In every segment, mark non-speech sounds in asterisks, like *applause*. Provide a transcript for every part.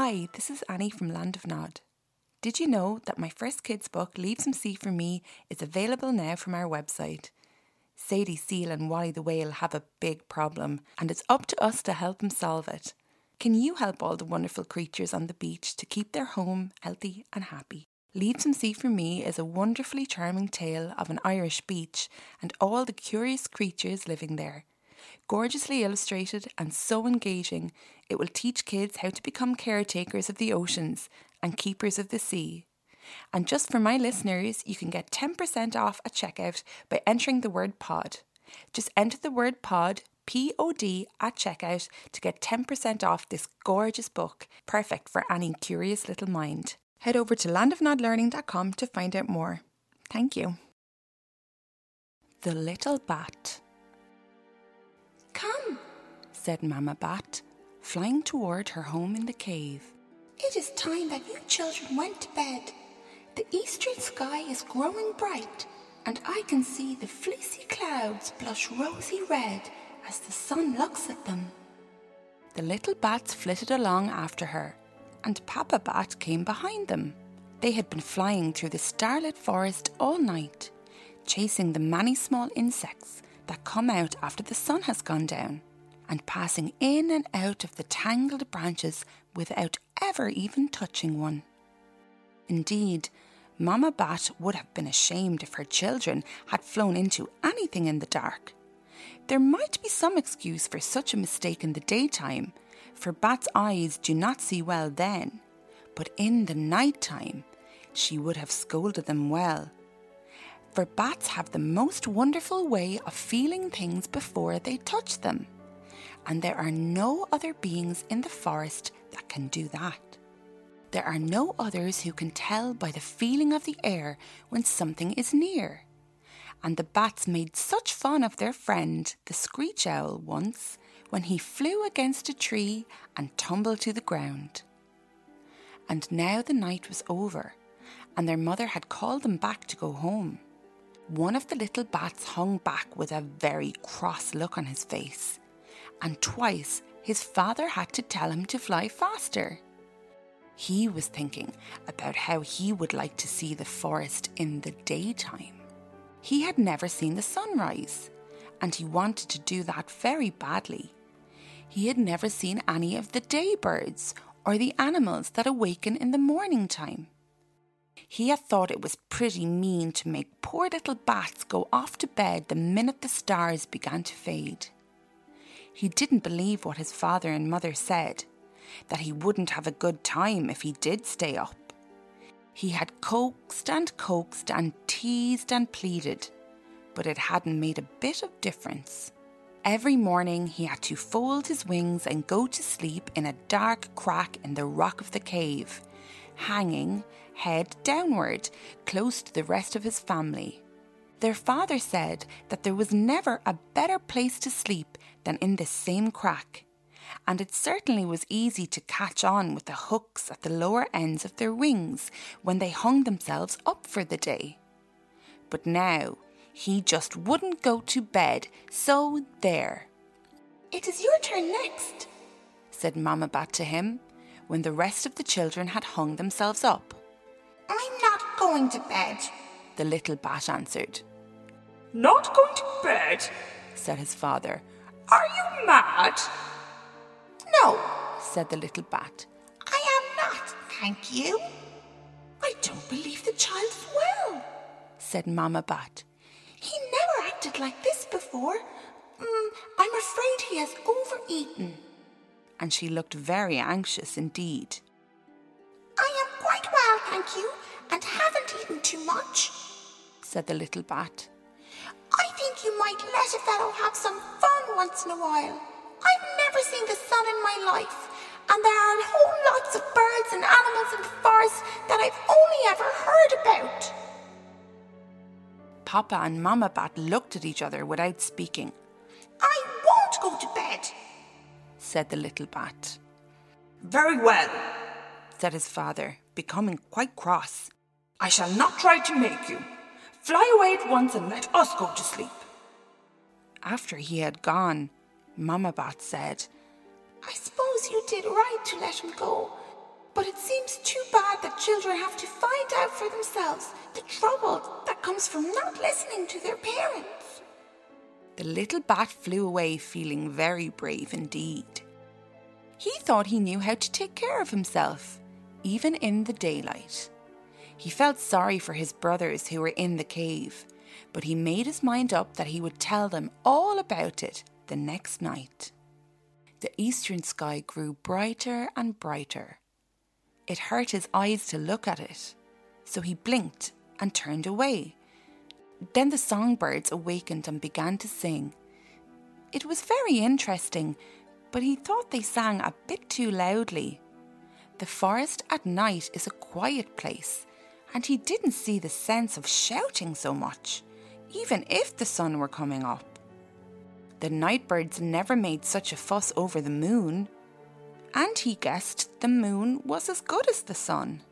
Hi, this is Annie from Land of Nod. Did you know that my first kids' book, Leave Some Sea for Me, is available now from our website? Sadie Seal and Wally the Whale have a big problem, and it's up to us to help them solve it. Can you help all the wonderful creatures on the beach to keep their home healthy and happy? Leave Some Sea for Me is a wonderfully charming tale of an Irish beach and all the curious creatures living there. Gorgeously illustrated and so engaging, it will teach kids how to become caretakers of the oceans and keepers of the sea. And just for my listeners, you can get 10% off at checkout by entering the word pod. Just enter the word pod, P O D, at checkout to get 10% off this gorgeous book, perfect for any curious little mind. Head over to landofnodlearning.com to find out more. Thank you. The Little Bat. Come, said Mamma Bat, flying toward her home in the cave. It is time that you children went to bed. The eastern sky is growing bright, and I can see the fleecy clouds blush rosy red as the sun looks at them. The little bats flitted along after her, and Papa Bat came behind them. They had been flying through the starlit forest all night, chasing the many small insects that come out after the sun has gone down, and passing in and out of the tangled branches without ever even touching one. Indeed, Mamma Bat would have been ashamed if her children had flown into anything in the dark. There might be some excuse for such a mistake in the daytime, for Bat's eyes do not see well then, but in the night time she would have scolded them well. For bats have the most wonderful way of feeling things before they touch them, and there are no other beings in the forest that can do that. There are no others who can tell by the feeling of the air when something is near. And the bats made such fun of their friend, the screech owl, once when he flew against a tree and tumbled to the ground. And now the night was over, and their mother had called them back to go home. One of the little bats hung back with a very cross look on his face, and twice his father had to tell him to fly faster. He was thinking about how he would like to see the forest in the daytime. He had never seen the sunrise, and he wanted to do that very badly. He had never seen any of the day birds or the animals that awaken in the morning time. He had thought it was pretty mean to make poor little bats go off to bed the minute the stars began to fade. He didn't believe what his father and mother said that he wouldn't have a good time if he did stay up. He had coaxed and coaxed and teased and pleaded, but it hadn't made a bit of difference. Every morning he had to fold his wings and go to sleep in a dark crack in the rock of the cave, hanging head downward, close to the rest of his family. Their father said that there was never a better place to sleep than in this same crack, and it certainly was easy to catch on with the hooks at the lower ends of their wings when they hung themselves up for the day. But now he just wouldn't go to bed, so there. It is your turn next, said Mamma Bat to him when the rest of the children had hung themselves up. I'm not going to bed, the little bat answered. Not going to bed? said his father. Are you mad? No, said the little bat. I am not, thank you. I don't believe the child is well, said Mamma Bat. He never acted like this before. Mm, I'm afraid he has overeaten. And she looked very anxious indeed. I am quite well, thank you, and haven't eaten too much, said the little bat. I think you might let a fellow have some fun once in a while. I've never seen the sun in my life, and there are whole lots of birds and animals in the forest that I've only ever heard about. Papa and Mamma Bat looked at each other without speaking. I won't go to bed, said the little bat. Very well, said his father, becoming quite cross. I shall not try to make you. Fly away at once and let us go to sleep. After he had gone, Mamma Bat said, I suppose you did right to let him go. But it seems too bad that children have to find out for themselves the trouble that comes from not listening to their parents. The little bat flew away feeling very brave indeed. He thought he knew how to take care of himself, even in the daylight. He felt sorry for his brothers who were in the cave, but he made his mind up that he would tell them all about it the next night. The eastern sky grew brighter and brighter. It hurt his eyes to look at it, so he blinked and turned away. Then the songbirds awakened and began to sing. It was very interesting, but he thought they sang a bit too loudly. The forest at night is a quiet place, and he didn't see the sense of shouting so much, even if the sun were coming up. The nightbirds never made such a fuss over the moon, and he guessed the moon was as good as the sun.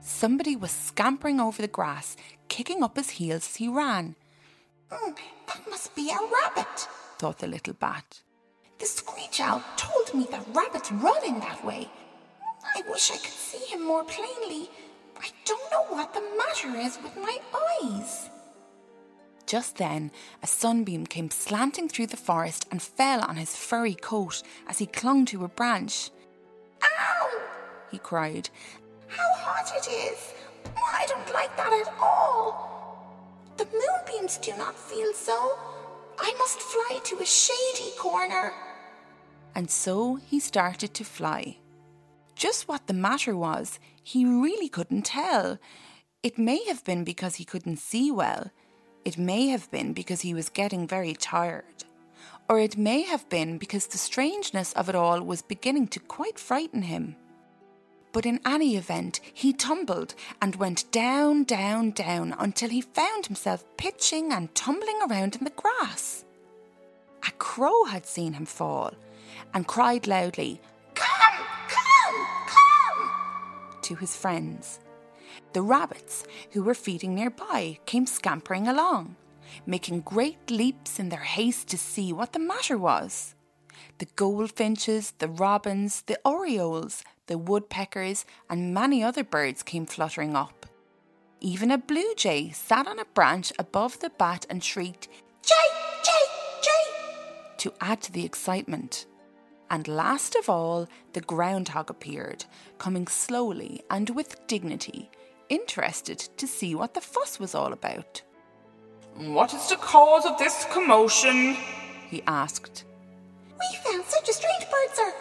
Somebody was scampering over the grass, kicking up his heels as he ran. Mm, that must be a rabbit, thought the little bat. The screech owl told me that rabbits run in that way. I wish I could see him more plainly. I don't know what the matter is with my eyes. Just then, a sunbeam came slanting through the forest and fell on his furry coat as he clung to a branch. Ow! he cried. How hot it is! I don't like that at all. The moonbeams do not feel so. I must fly to a shady corner. And so he started to fly. Just what the matter was, he really couldn't tell. It may have been because he couldn't see well. It may have been because he was getting very tired. Or it may have been because the strangeness of it all was beginning to quite frighten him. But in any event, he tumbled and went down, down, down until he found himself pitching and tumbling around in the grass. A crow had seen him fall and cried loudly, Come, come, come! to his friends. The rabbits, who were feeding nearby, came scampering along, making great leaps in their haste to see what the matter was. The goldfinches, the robins, the orioles, the woodpeckers, and many other birds came fluttering up. Even a blue jay sat on a branch above the bat and shrieked, Jay, Jay, Jay! to add to the excitement. And last of all, the groundhog appeared, coming slowly and with dignity, interested to see what the fuss was all about. What is the cause of this commotion? he asked. We found such a strange bird, sir,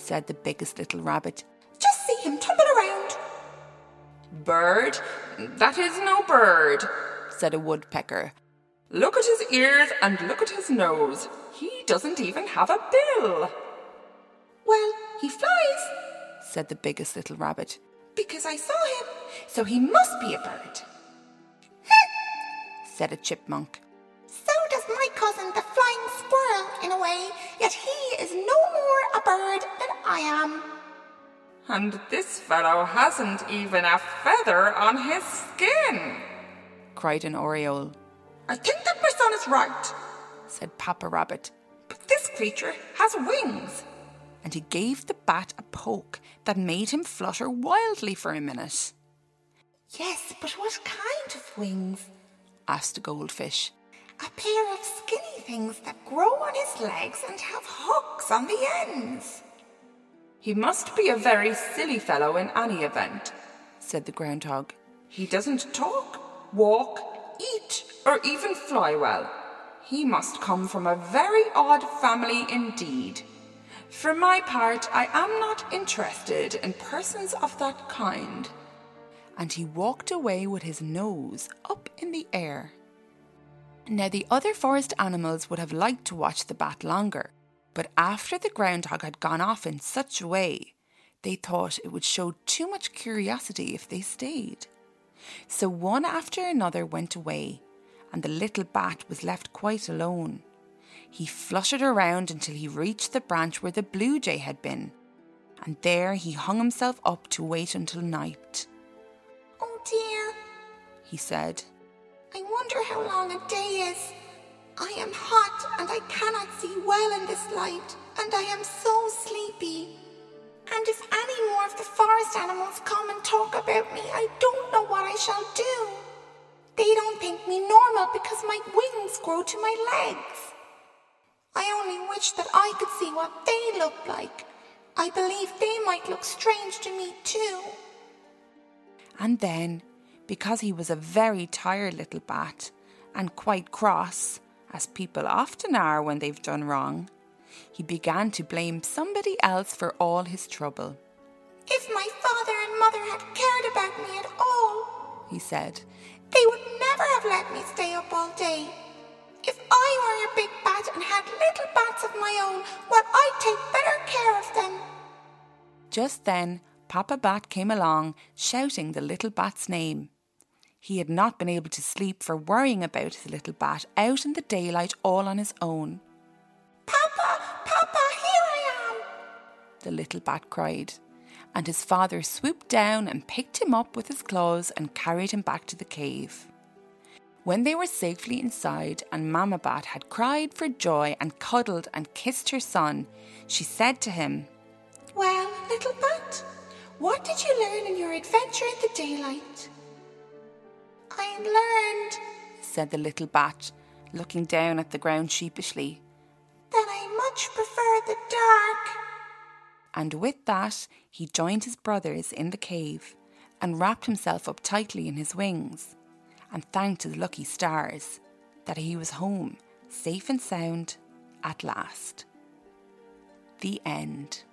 said the biggest little rabbit. Just see him tumble around. Bird? That is no bird, said a woodpecker. Look at his ears and look at his nose. He doesn't even have a bill. Well, he flies, said the biggest little rabbit. Because I saw him, so he must be a bird. *laughs* said a chipmunk. So does my cousin, the flying in a way, yet he is no more a bird than I am. And this fellow hasn't even a feather on his skin, cried an oriole. I think that my son is right, said Papa Rabbit. But this creature has wings. And he gave the bat a poke that made him flutter wildly for a minute. Yes, but what kind of wings? asked the goldfinch. A pair of skinny things that grow on his legs and have hooks on the ends. He must be a very silly fellow in any event, said the groundhog. He doesn't talk, walk, eat, or even fly well. He must come from a very odd family indeed. For my part, I am not interested in persons of that kind. And he walked away with his nose up in the air. Now, the other forest animals would have liked to watch the bat longer, but after the groundhog had gone off in such a way, they thought it would show too much curiosity if they stayed. So one after another went away, and the little bat was left quite alone. He fluttered around until he reached the branch where the blue jay had been, and there he hung himself up to wait until night. Oh dear, he said. I wonder how long a day is. I am hot and I cannot see well in this light, and I am so sleepy. And if any more of the forest animals come and talk about me, I don't know what I shall do. They don't think me normal because my wings grow to my legs. I only wish that I could see what they look like. I believe they might look strange to me too. And then, because he was a very tired little bat and quite cross, as people often are when they've done wrong, he began to blame somebody else for all his trouble. If my father and mother had cared about me at all, he said, they would never have let me stay up all day. If I were a big bat and had little bats of my own, well, I'd take better care of them. Just then, Papa Bat came along, shouting the little bat's name. He had not been able to sleep for worrying about his little bat out in the daylight all on his own. Papa, Papa, here I am! The little bat cried and his father swooped down and picked him up with his claws and carried him back to the cave. When they were safely inside and Mamma Bat had cried for joy and cuddled and kissed her son, she said to him, Well, little bat, what did you learn in your adventure in the daylight? I learned, said the little bat, looking down at the ground sheepishly, that I much prefer the dark and with that he joined his brothers in the cave and wrapped himself up tightly in his wings and thanked the lucky stars that he was home safe and sound at last. The end.